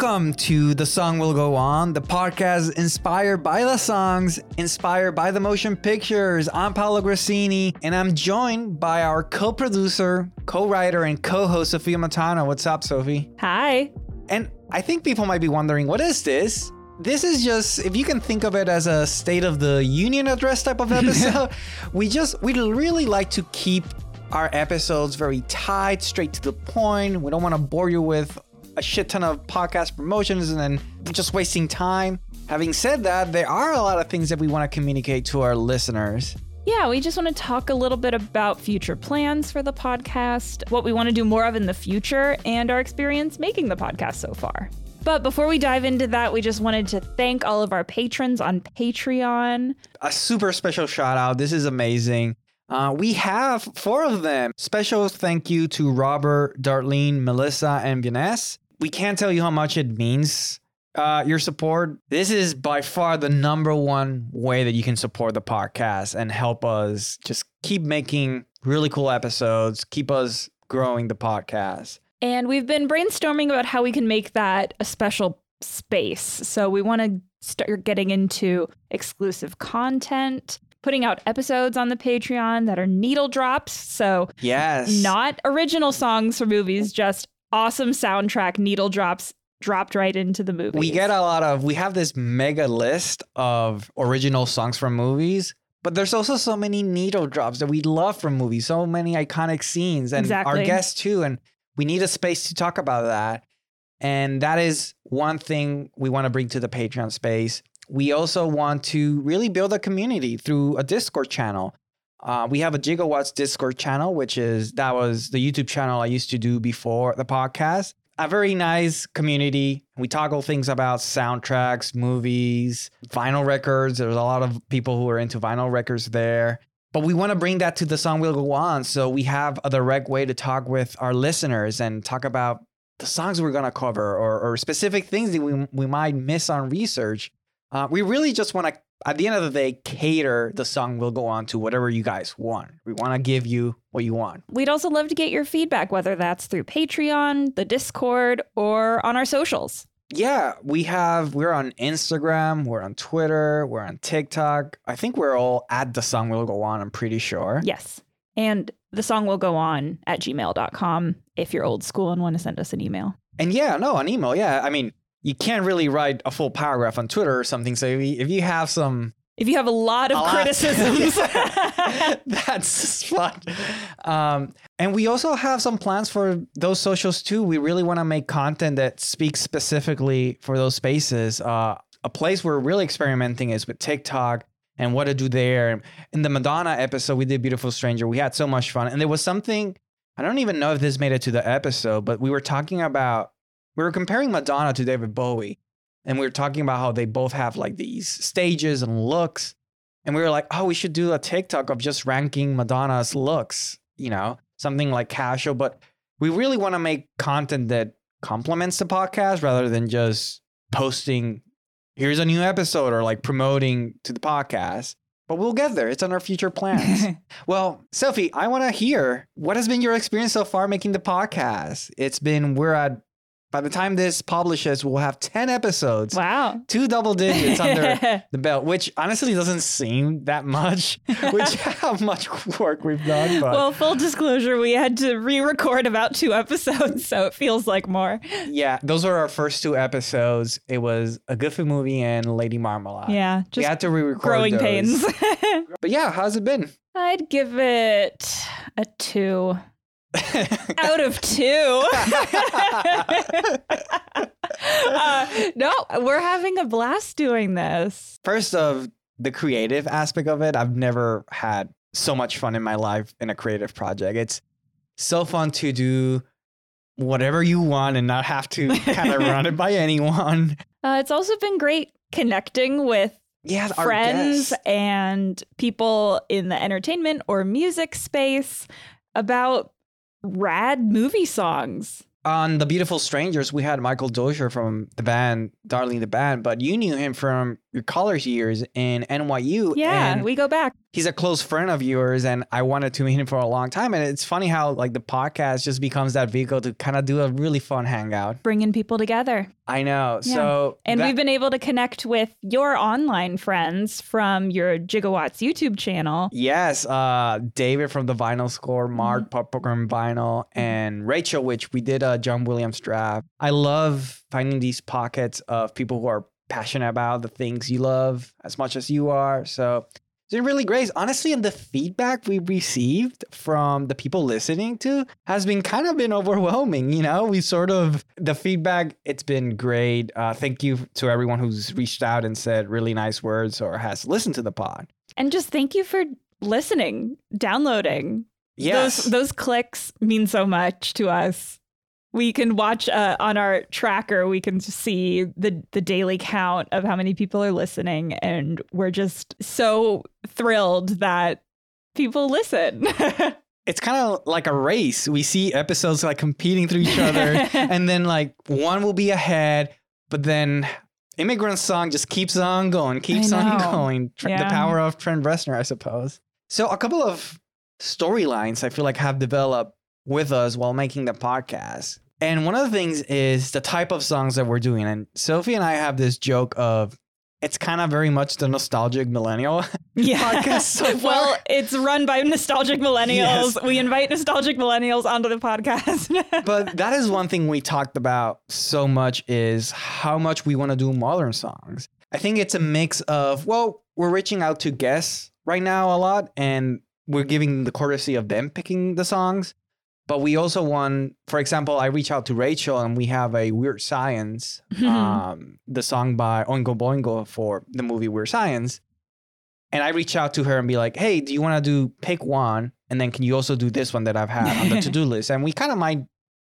Welcome to The Song Will Go On, the podcast inspired by the songs, inspired by the motion pictures. I'm Paolo Grassini, and I'm joined by our co producer, co writer, and co host, Sophia Matano. What's up, Sophie? Hi. And I think people might be wondering, what is this? This is just, if you can think of it as a State of the Union address type of episode, we just, we really like to keep our episodes very tight, straight to the point. We don't want to bore you with a shit ton of podcast promotions and then just wasting time. Having said that, there are a lot of things that we want to communicate to our listeners. Yeah, we just want to talk a little bit about future plans for the podcast, what we want to do more of in the future, and our experience making the podcast so far. But before we dive into that, we just wanted to thank all of our patrons on Patreon. A super special shout out. This is amazing. Uh, we have four of them. Special thank you to Robert, Darlene, Melissa, and Vanessa. We can't tell you how much it means. Uh, your support. This is by far the number one way that you can support the podcast and help us just keep making really cool episodes, keep us growing the podcast. And we've been brainstorming about how we can make that a special space. So we want to start getting into exclusive content, putting out episodes on the Patreon that are needle drops. So, yes, not original songs for movies, just awesome soundtrack needle drops dropped right into the movie. We get a lot of, we have this mega list of original songs from movies. But there's also so many needle drops that we love from movies, so many iconic scenes, and exactly. our guests too. And we need a space to talk about that. And that is one thing we want to bring to the Patreon space. We also want to really build a community through a Discord channel. Uh, we have a Gigawatts Discord channel, which is that was the YouTube channel I used to do before the podcast. A very nice community. We toggle things about soundtracks, movies, vinyl records. There's a lot of people who are into vinyl records there. But we want to bring that to the song we'll go on. So we have a direct way to talk with our listeners and talk about the songs we're going to cover or, or specific things that we, we might miss on research. Uh, we really just want to, at the end of the day, cater the song will go on to whatever you guys want. We want to give you what you want. We'd also love to get your feedback, whether that's through Patreon, the Discord, or on our socials. Yeah, we have, we're on Instagram, we're on Twitter, we're on TikTok. I think we're all at the song will go on, I'm pretty sure. Yes. And the song will go on at gmail.com if you're old school and want to send us an email. And yeah, no, an email. Yeah. I mean, you can't really write a full paragraph on Twitter or something. So if you, if you have some, if you have a lot of a lot. criticisms, that's fun. Um, and we also have some plans for those socials too. We really want to make content that speaks specifically for those spaces. Uh, a place we're really experimenting is with TikTok and what to do there. In the Madonna episode, we did Beautiful Stranger. We had so much fun. And there was something, I don't even know if this made it to the episode, but we were talking about, we were comparing Madonna to David Bowie. And we were talking about how they both have like these stages and looks. And we were like, oh, we should do a TikTok of just ranking Madonna's looks, you know, something like casual. But we really want to make content that complements the podcast rather than just posting here's a new episode or like promoting to the podcast. But we'll get there. It's on our future plans. well, Sophie, I want to hear what has been your experience so far making the podcast. It's been, we're at, by the time this publishes, we'll have 10 episodes. Wow. Two double digits under the belt, which honestly doesn't seem that much, which how much work we've done. But well, full disclosure, we had to re record about two episodes, so it feels like more. Yeah, those were our first two episodes. It was A Goofy Movie and Lady Marmalade. Yeah, we had to re record. Growing those. pains. but yeah, how's it been? I'd give it a two. out of two. uh, no, we're having a blast doing this. First of the creative aspect of it, I've never had so much fun in my life in a creative project. It's so fun to do whatever you want and not have to kind of run it by anyone. Uh, it's also been great connecting with yeah, friends and people in the entertainment or music space about rad movie songs. On the Beautiful Strangers, we had Michael Dozier from the band Darling the Band, but you knew him from your college years in NYU. Yeah, and we go back. he's a close friend of yours, and I wanted to meet him for a long time. And it's funny how like the podcast just becomes that vehicle to kind of do a really fun hangout. Bringing people together. I know. Yeah. So And that- we've been able to connect with your online friends from your Gigawatts YouTube channel. Yes, uh, David from the Vinyl Score, Mark Mm-hmm. Pop Program Vinyl, and Rachel, which we did a John Williams draft. I love finding these pockets of people who are passionate about the things you love as much as you are. So it's been really great. Honestly, and the feedback we received from the people listening to has been kind of been overwhelming. You know, we sort of the feedback. It's been great. Uh, thank you to everyone who's reached out and said really nice words or has listened to the pod. And just thank you for listening, downloading. Yes. Those those clicks mean so much to us. We can watch uh, on our tracker. We can see the the daily count of how many people are listening, and we're just so thrilled that people listen. it's kind of like a race. We see episodes like competing through each other, and then like one will be ahead, but then Immigrant Song just keeps on going, keeps on going. Tr- Yeah. The power of Trent Reznor, I suppose. So a couple of storylines I feel like have developed with us while making the podcast. And one of the things is the type of songs that we're doing. And Sophie and I have this joke of it's kind of very much the nostalgic millennial yeah. podcast so well, it's run by nostalgic millennials. Yes. We invite nostalgic millennials onto the podcast. but that is one thing we talked about so much is how much we want to do modern songs. I think it's a mix of well, we're reaching out to guests right now a lot, and we're giving the courtesy of them picking the songs. But we also want, for example, I reach out to Rachel and we have a Weird Science, um, the song by Oingo Boingo for the movie Weird Science. And I reach out to her and be like, hey, do you want to do pick one? And then can you also do this one that I've had on the to do list? And we kind of might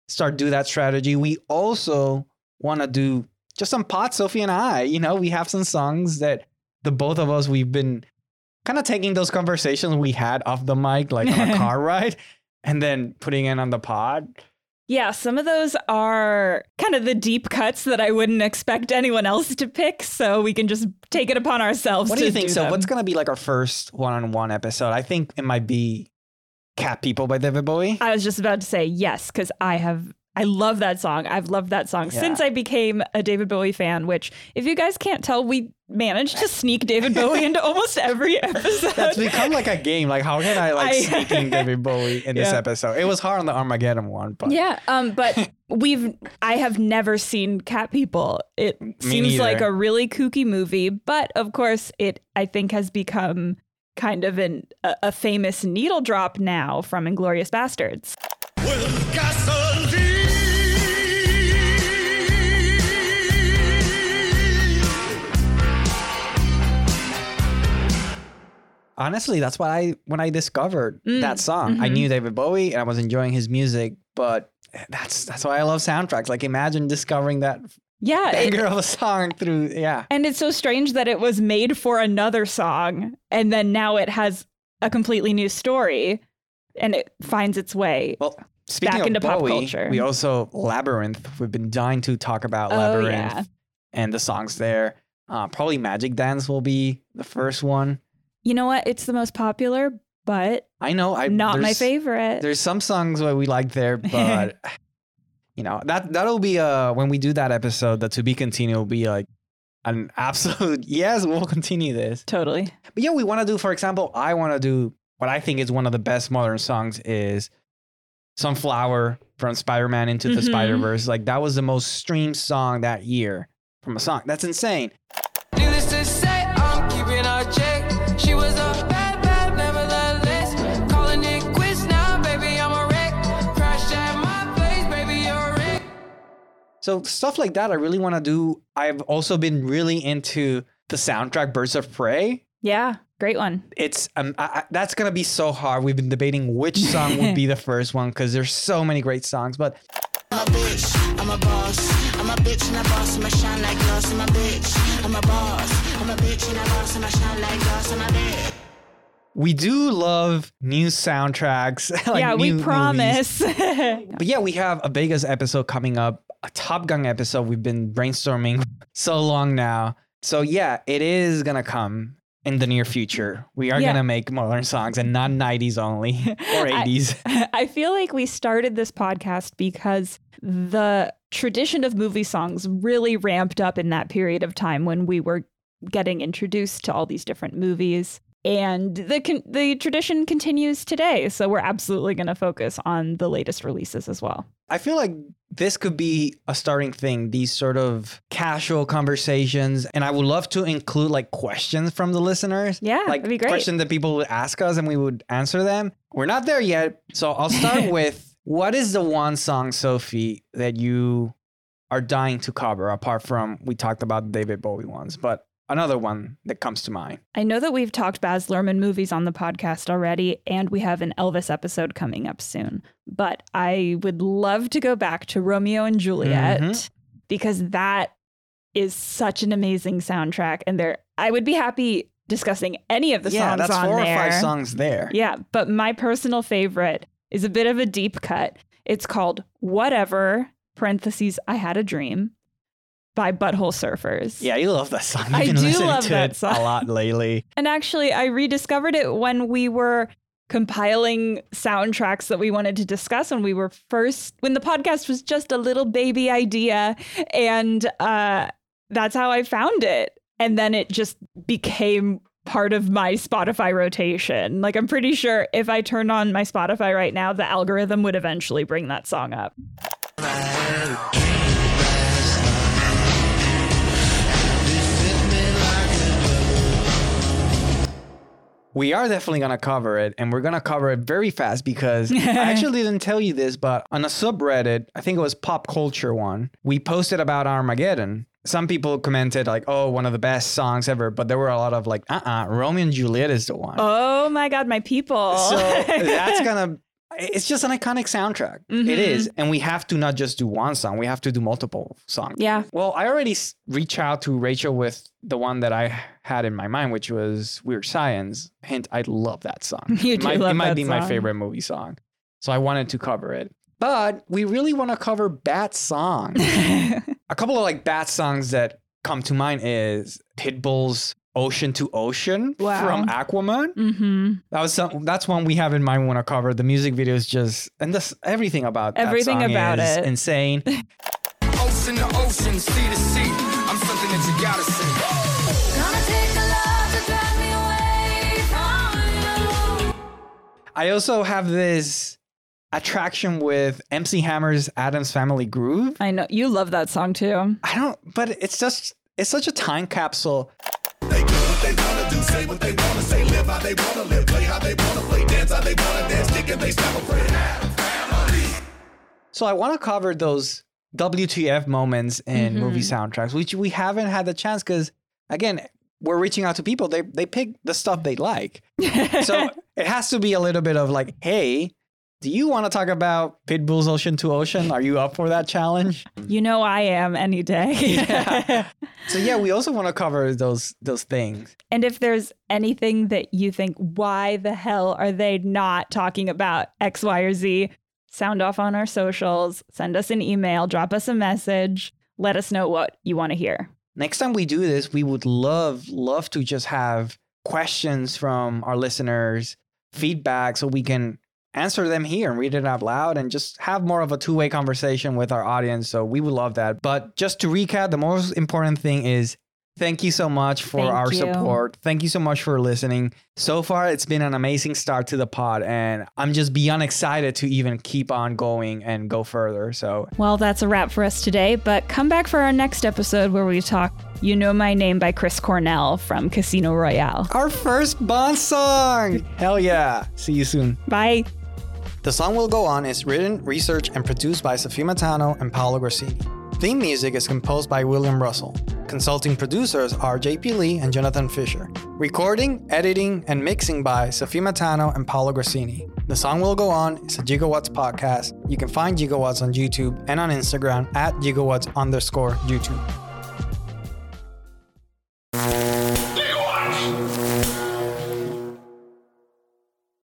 start do that strategy. We also want to do just some pot, Sophie and I. You know, we have some songs that the both of us we've been kind of taking those conversations we had off the mic, like on a car ride, and then putting in on the pod. Yeah, some of those are kind of the deep cuts that I wouldn't expect anyone else to pick, so we can just take it upon ourselves. What do to you think? so, them. what's gonna be like our first one-on-one episode? I think it might be "Cat People" by David Bowie. I was just about to say yes because I have. I love that song. I've loved that song Yeah. since I became a David Bowie fan. Which, if you guys can't tell, we managed to sneak David Bowie into almost every episode. That's become like a game. Like, how can I like I- sneak in David Bowie in this episode? It was hard on the Armageddon one, but Yeah, um, but we've I have never seen Cat People. It seems neither. like a really kooky movie, but of course, it I think has become kind of an a, a famous needle drop now from Inglourious Basterds. With gasoline. Honestly, that's why I when I discovered Mm, that song, I mhm. knew David Bowie and I was enjoying his music, but that's that's why I love soundtracks. Like, imagine discovering that Yeah, it- of a song through yeah. and it's so strange that it was made for another song, and then now it has a completely new story, and it finds its way. Well, speaking Back into pop culture. we also Labyrinth. We've been dying to talk about Oh, Labyrinth yeah. and the songs there. Uh, probably Magic Dance will be the first one. You know what? It's the most popular, but I know. I not my favorite. There's some songs that we like there, but you know that that'll be uh when we do that episode. The to be continued will be like an absolute yes. We'll continue this. Totally. But yeah, we want to do. For example, I want to do what I think is one of the best modern songs is "Sunflower" from Spider-Man Into the Mhm. Spider-Verse. Like that was the most streamed song that year from a song. That's insane. So stuff like that, I really want to do. I've also been really into the soundtrack "Birds of Prey." Yeah, great one. it's um, I, I, that's gonna be so hard. We've been debating which song would be the first one because there's so many great songs. But I'm a bitch, I'm a boss. I'm a bitch and a boss, I'ma shine like glass. I'm a bitch, I'm a boss. I'm a bitch and a boss, I'ma shine like glass. I'm a bitch. we do love new soundtracks. like yeah, we new movies. promise. But yeah, we have a Vegas episode coming up, a Top Gun episode. We've been brainstorming so long now. So yeah, it is gonna come in the near future. We are Yeah. gonna make modern songs and not 90s only or I- 80s. I feel like we started this podcast because the tradition of movie songs really ramped up in that period of time when we were getting introduced to all these different movies. And the con- the tradition continues today. So we're absolutely going to focus on the latest releases as well. I feel like this could be a starting thing, these sort of casual conversations. And I would love to include like questions from the listeners. Yeah, like that'd be great. questions that people would ask us and we would answer them. We're not there yet. So I'll start with what is the one song, Sophie, that you are dying to cover apart from we talked about David Bowie ones, but another one that comes to mind. I know that we've talked Baz Luhrmann movies on the podcast already, and we have an Elvis episode coming up soon. But I would love to go back to Romeo and Juliet Mhm. because that is such an amazing soundtrack. And there, I would be happy discussing any of the yeah, songs that's on four there. or five songs there. Yeah, but my personal favorite is a bit of a deep cut. It's called Whatever (parentheses I Had a Dream) by Butthole Surfers. Yeah, you love that song. You've I do listening love to that it song. a lot lately. And actually, I rediscovered it when we were compiling soundtracks that we wanted to discuss when we were first, when the podcast was just a little baby idea. And uh, that's how I found it. And then it just became part of my Spotify rotation. Like, I'm pretty sure if I turned on my Spotify right now, the algorithm would eventually bring that song up. We are definitely going to cover it, and we're going to cover it very fast because I actually didn't tell you this, but on a subreddit, I think it was Pop Culture one, we posted about Armageddon. Some people commented, like, oh, one of the best songs ever, but there were a lot of like, uh uh Romeo and Juliet is the one. Oh my God, my people. So that's gonna. It's just an iconic soundtrack. Mm-hmm. It is, and we have to not just do one song; we have to do multiple songs. Yeah. Well, I already s- reached out to Rachel with the one that I had in my mind, which was Weird Science. Hint: I love that song. You it do might, love it might be my favorite movie song, so I wanted to cover it. But we really want to cover bad songs. a couple of like bad songs that come to mind is Pitbull's "Ocean to Ocean" Wow. from Aquaman. hmm That was some, that's one we have in mind when I cover. The music video is just and this everything about that Everything song about is it. insane. Ocean to ocean, sea to sea. I'm something that you gotta see. Gonna take a love to drive me away from you. I also have this attraction with MC Hammer's Addams Family Groove. I know you love that song too. I don't, but it's just it's such a time capsule. They do what they wanna do, say what they wanna say, live how they wanna live, play how they wanna play, dance how they wanna dance, stick and they stop afraid. So I want to cover those WTF moments in mm-hmm. movie soundtracks, which we haven't had the chance because again, we're reaching out to people. They they pick the stuff they like. So it has to be a little bit of like, hey, do you want to talk about Pitbull's Ocean to Ocean? Are you up for that challenge? You know I am any day. Yeah. So yeah, we also want to cover those those things. and if there's anything that you think, why the hell are they not talking about X, Y, or Z? Sound off on our socials, send us an email, drop us a message, let us know what you want to hear. Next time we do this, we would love love to just have questions from our listeners, feedback so we can answer them here and read it out loud and just have more of a two-way conversation with our audience. So we would love that. But just to recap, the most important thing is thank you so much for Thank our you. support. Thank you so much for listening. So far, it's been an amazing start to the pod, and I'm just beyond excited to even keep on going and go further. So Well, that's a wrap for us today, but come back for our next episode where we talk You Know My Name by Chris Cornell from Casino Royale. our first Bond song. Hell yeah. See you soon. Bye. The Song Will Go On is written, researched, and produced by Sofia Matano and Paolo Grassini. Theme music is composed by William Russell. Consulting producers are JP Lee and Jonathan Fisher. Recording, editing, and mixing by Sofia Matano and Paolo Grassini. The Song Will Go On is a Gigawatts podcast. You can find Gigawatts on YouTube and on Instagram at Gigawatts underscore YouTube.